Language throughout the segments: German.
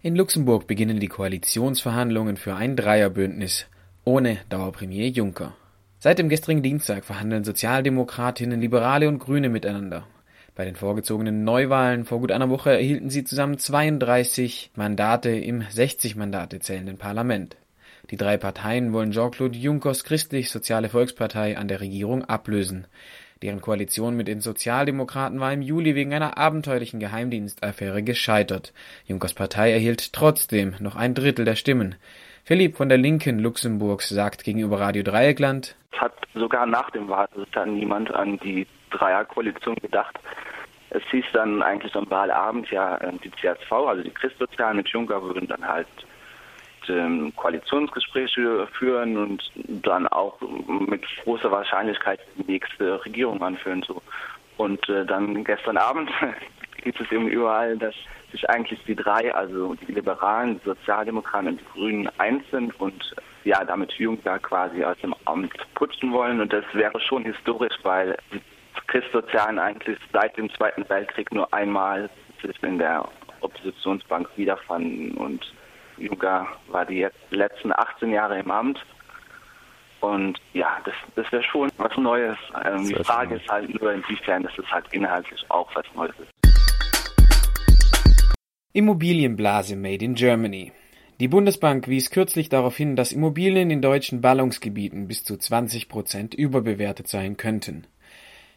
In Luxemburg beginnen die Koalitionsverhandlungen für ein Dreierbündnis ohne Dauerpremier Juncker. Seit dem gestrigen Dienstag verhandeln Sozialdemokratinnen, Liberale und Grüne miteinander. Bei den vorgezogenen Neuwahlen vor gut einer Woche erhielten sie zusammen 32 Mandate im 60 Mandate zählenden Parlament. Die drei Parteien wollen Jean-Claude Junckers Christlich-Soziale Volkspartei an der Regierung ablösen. Deren Koalition mit den Sozialdemokraten war im Juli wegen einer abenteuerlichen Geheimdienstaffäre gescheitert. Junkers Partei erhielt trotzdem noch ein Drittel der Stimmen. Philipp von der Linken Luxemburgs sagt gegenüber Radio Dreieckland, es hat sogar nach dem Wahlresultat niemand an die Dreierkoalition gedacht. Es hieß dann eigentlich am Wahlabend, ja, die CSV, also die Christsozialen mit Juncker würden dann halt ähm, Koalitionsgespräche führen und dann auch mit großer Wahrscheinlichkeit die nächste Regierung anführen. So. Und äh, dann gestern Abend gibt es eben überall, dass sich eigentlich die drei, also die Liberalen, die Sozialdemokraten und die Grünen eins sind und ja, damit Juncker quasi aus dem Amt putzen wollen. Und das wäre schon historisch, weil die Christsozialen eigentlich seit dem Zweiten Weltkrieg nur einmal sich in der Oppositionsbank wiederfanden und Juncker war die letzten 18 Jahre im Amt. Und ja, das, das wäre schon was Neues. Ähm, die Frage ist halt nur, inwiefern das ist halt inhaltlich auch was Neues ist. Immobilienblase made in Germany. Die Bundesbank wies kürzlich darauf hin, dass Immobilien in deutschen Ballungsgebieten bis zu 20 Prozent überbewertet sein könnten.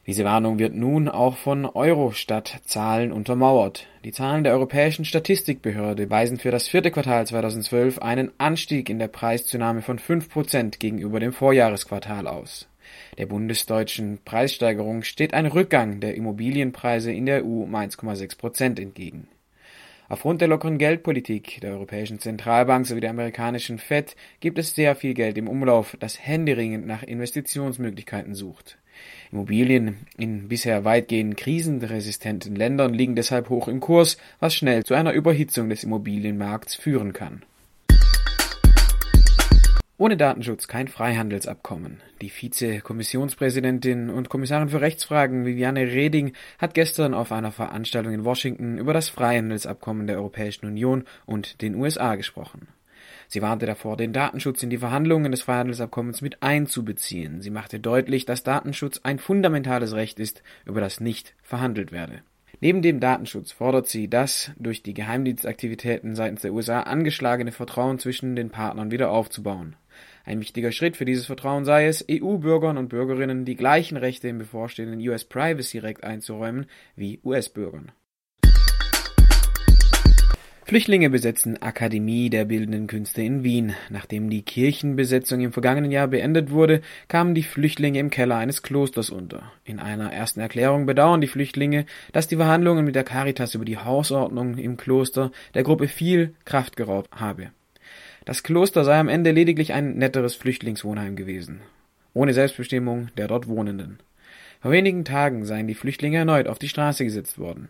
Diese Warnung wird nun auch von Eurostat-Zahlen untermauert. Die Zahlen der Europäischen Statistikbehörde weisen für das vierte Quartal 2012 einen Anstieg in der Preiszunahme von 5% gegenüber dem Vorjahresquartal aus. Der bundesdeutschen Preissteigerung steht ein Rückgang der Immobilienpreise in der EU um 1,6% entgegen. Aufgrund der lockeren Geldpolitik der Europäischen Zentralbank sowie der amerikanischen Fed gibt es sehr viel Geld im Umlauf, das händeringend nach Investitionsmöglichkeiten sucht. Immobilien in bisher weitgehend krisenresistenten Ländern liegen deshalb hoch im Kurs, was schnell zu einer Überhitzung des Immobilienmarkts führen kann. Ohne Datenschutz kein Freihandelsabkommen. Die Vize-Kommissionspräsidentin und Kommissarin für Rechtsfragen Viviane Reding hat gestern auf einer Veranstaltung in Washington über das Freihandelsabkommen der Europäischen Union und den USA gesprochen. Sie warnte davor, den Datenschutz in die Verhandlungen des Freihandelsabkommens mit einzubeziehen. Sie machte deutlich, dass Datenschutz ein fundamentales Recht ist, über das nicht verhandelt werde. Neben dem Datenschutz fordert sie, das durch die Geheimdienstaktivitäten seitens der USA angeschlagene Vertrauen zwischen den Partnern wieder aufzubauen. Ein wichtiger Schritt für dieses Vertrauen sei es, EU-Bürgern und Bürgerinnen die gleichen Rechte im bevorstehenden US Privacy Act einzuräumen wie US-Bürgern. Flüchtlinge besetzen Akademie der Bildenden Künste in Wien. Nachdem die Kirchenbesetzung im vergangenen Jahr beendet wurde, kamen die Flüchtlinge im Keller eines Klosters unter. In einer ersten Erklärung bedauern die Flüchtlinge, dass die Verhandlungen mit der Caritas über die Hausordnung im Kloster der Gruppe viel Kraft geraubt habe. Das Kloster sei am Ende lediglich ein netteres Flüchtlingswohnheim gewesen, ohne Selbstbestimmung der dort Wohnenden. Vor wenigen Tagen seien die Flüchtlinge erneut auf die Straße gesetzt worden.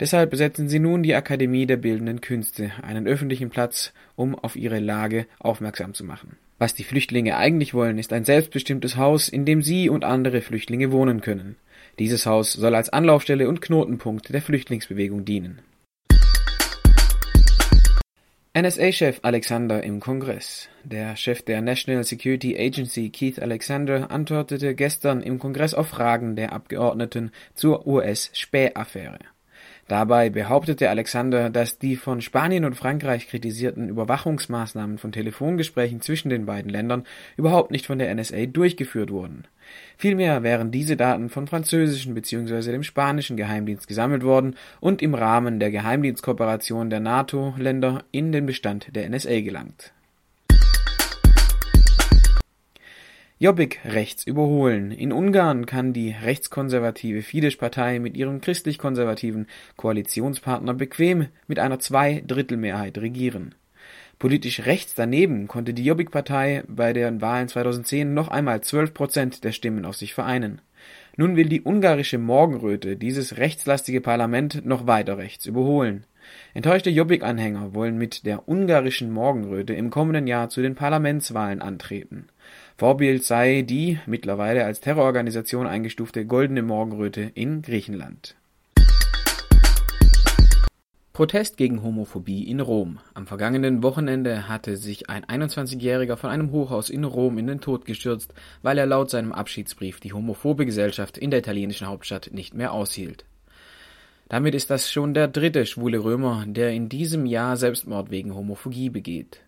Deshalb besetzen sie nun die Akademie der Bildenden Künste, einen öffentlichen Platz, um auf ihre Lage aufmerksam zu machen. Was die Flüchtlinge eigentlich wollen, ist ein selbstbestimmtes Haus, in dem sie und andere Flüchtlinge wohnen können. Dieses Haus soll als Anlaufstelle und Knotenpunkt der Flüchtlingsbewegung dienen. NSA-Chef Alexander im Kongress. Der Chef der National Security Agency Keith Alexander antwortete gestern im Kongress auf Fragen der Abgeordneten zur US-Späh-Affäre. Dabei behauptete Alexander, dass die von Spanien und Frankreich kritisierten Überwachungsmaßnahmen von Telefongesprächen zwischen den beiden Ländern überhaupt nicht von der NSA durchgeführt wurden. Vielmehr wären diese Daten von französischen bzw. dem spanischen Geheimdienst gesammelt worden und im Rahmen der Geheimdienstkooperation der NATO-Länder in den Bestand der NSA gelangt Jobbik rechts überholen. In Ungarn kann die rechtskonservative Fidesz-Partei mit ihrem christlich-konservativen Koalitionspartner bequem mit einer Zwei-Drittel-Mehrheit regieren. Politisch rechts daneben konnte die Jobbik-Partei bei den Wahlen 2010 noch einmal 12 Prozent der Stimmen auf sich vereinen. Nun will die ungarische Morgenröte dieses rechtslastige Parlament noch weiter rechts überholen. Enttäuschte Jobbik-Anhänger wollen mit der ungarischen Morgenröte im kommenden Jahr zu den Parlamentswahlen antreten. Vorbild sei die mittlerweile als Terrororganisation eingestufte Goldene Morgenröte in Griechenland Protest gegen Homophobie in Rom. Am vergangenen Wochenende hatte sich ein 21-Jähriger von einem Hochhaus in Rom in den Tod gestürzt, weil er laut seinem Abschiedsbrief die homophobe Gesellschaft in der italienischen Hauptstadt nicht mehr aushielt. Damit ist das schon der dritte schwule Römer, der in diesem Jahr Selbstmord wegen Homophobie begeht.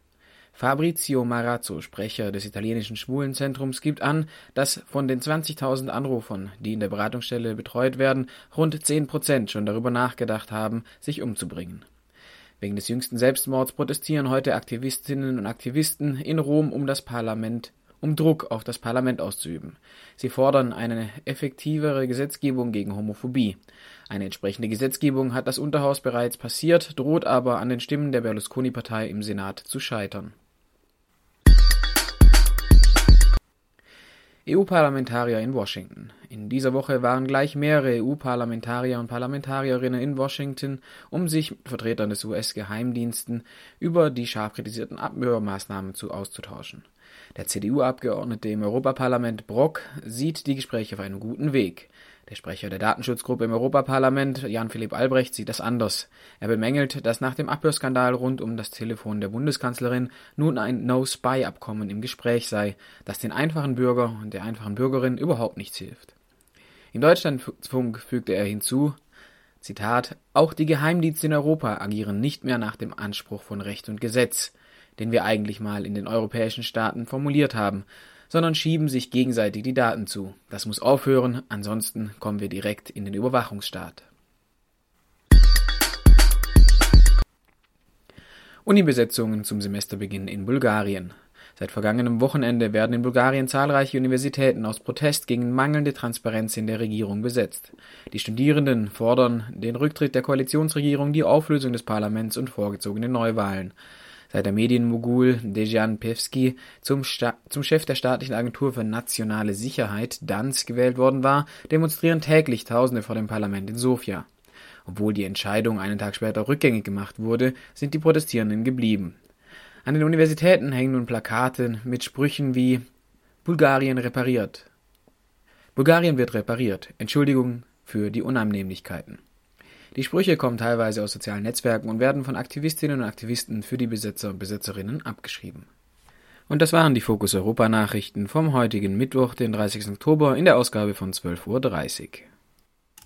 Fabrizio Marazzo, Sprecher des italienischen Schwulenzentrums, gibt an, dass von den 20.000 Anrufern, die in der Beratungsstelle betreut werden, rund 10 Prozent schon darüber nachgedacht haben, sich umzubringen. Wegen des jüngsten Selbstmords protestieren heute Aktivistinnen und Aktivisten in Rom um das Parlament, um Druck auf das Parlament auszuüben. Sie fordern eine effektivere Gesetzgebung gegen Homophobie. Eine entsprechende Gesetzgebung hat das Unterhaus bereits passiert, droht aber an den Stimmen der Berlusconi-Partei im Senat zu scheitern. EU-Parlamentarier in Washington. In dieser Woche waren gleich mehrere EU-Parlamentarier und Parlamentarierinnen in Washington, um sich mit Vertretern des US-Geheimdiensten über die scharf kritisierten Abhörmaßnahmen zu auszutauschen. Der CDU-Abgeordnete im Europaparlament Brock sieht die Gespräche auf einem guten Weg. Der Sprecher der Datenschutzgruppe im Europaparlament, Jan-Philipp Albrecht, sieht das anders. Er bemängelt, dass nach dem Abhörskandal rund um das Telefon der Bundeskanzlerin nun ein No-Spy-Abkommen im Gespräch sei, das den einfachen Bürger und der einfachen Bürgerin überhaupt nichts hilft. Im Deutschlandfunk fügte er hinzu, Zitat, auch die Geheimdienste in Europa agieren nicht mehr nach dem Anspruch von Recht und Gesetz, den wir eigentlich mal in den europäischen Staaten formuliert haben, sondern schieben sich gegenseitig die Daten zu. Das muss aufhören, ansonsten kommen wir direkt in den Überwachungsstaat. Unibesetzungen zum Semesterbeginn in Bulgarien. Seit vergangenem Wochenende werden in Bulgarien zahlreiche Universitäten aus Protest gegen mangelnde Transparenz in der Regierung besetzt. Die Studierenden fordern den Rücktritt der Koalitionsregierung, die Auflösung des Parlaments und vorgezogene Neuwahlen. Seit der Medienmogul Dejan Pevsky zum, zum Chef der staatlichen Agentur für nationale Sicherheit (DANS) gewählt worden war, demonstrieren täglich Tausende vor dem Parlament in Sofia. Obwohl die Entscheidung einen Tag später rückgängig gemacht wurde, sind die Protestierenden geblieben. An den Universitäten hängen nun Plakate mit Sprüchen wie Bulgarien repariert. Bulgarien wird repariert. Entschuldigung für die Unannehmlichkeiten. Die Sprüche kommen teilweise aus sozialen Netzwerken und werden von Aktivistinnen und Aktivisten für die Besitzer und Besitzerinnen abgeschrieben. Und das waren die Fokus Europa Nachrichten vom heutigen Mittwoch, den 30. Oktober in der Ausgabe von 12.30 Uhr.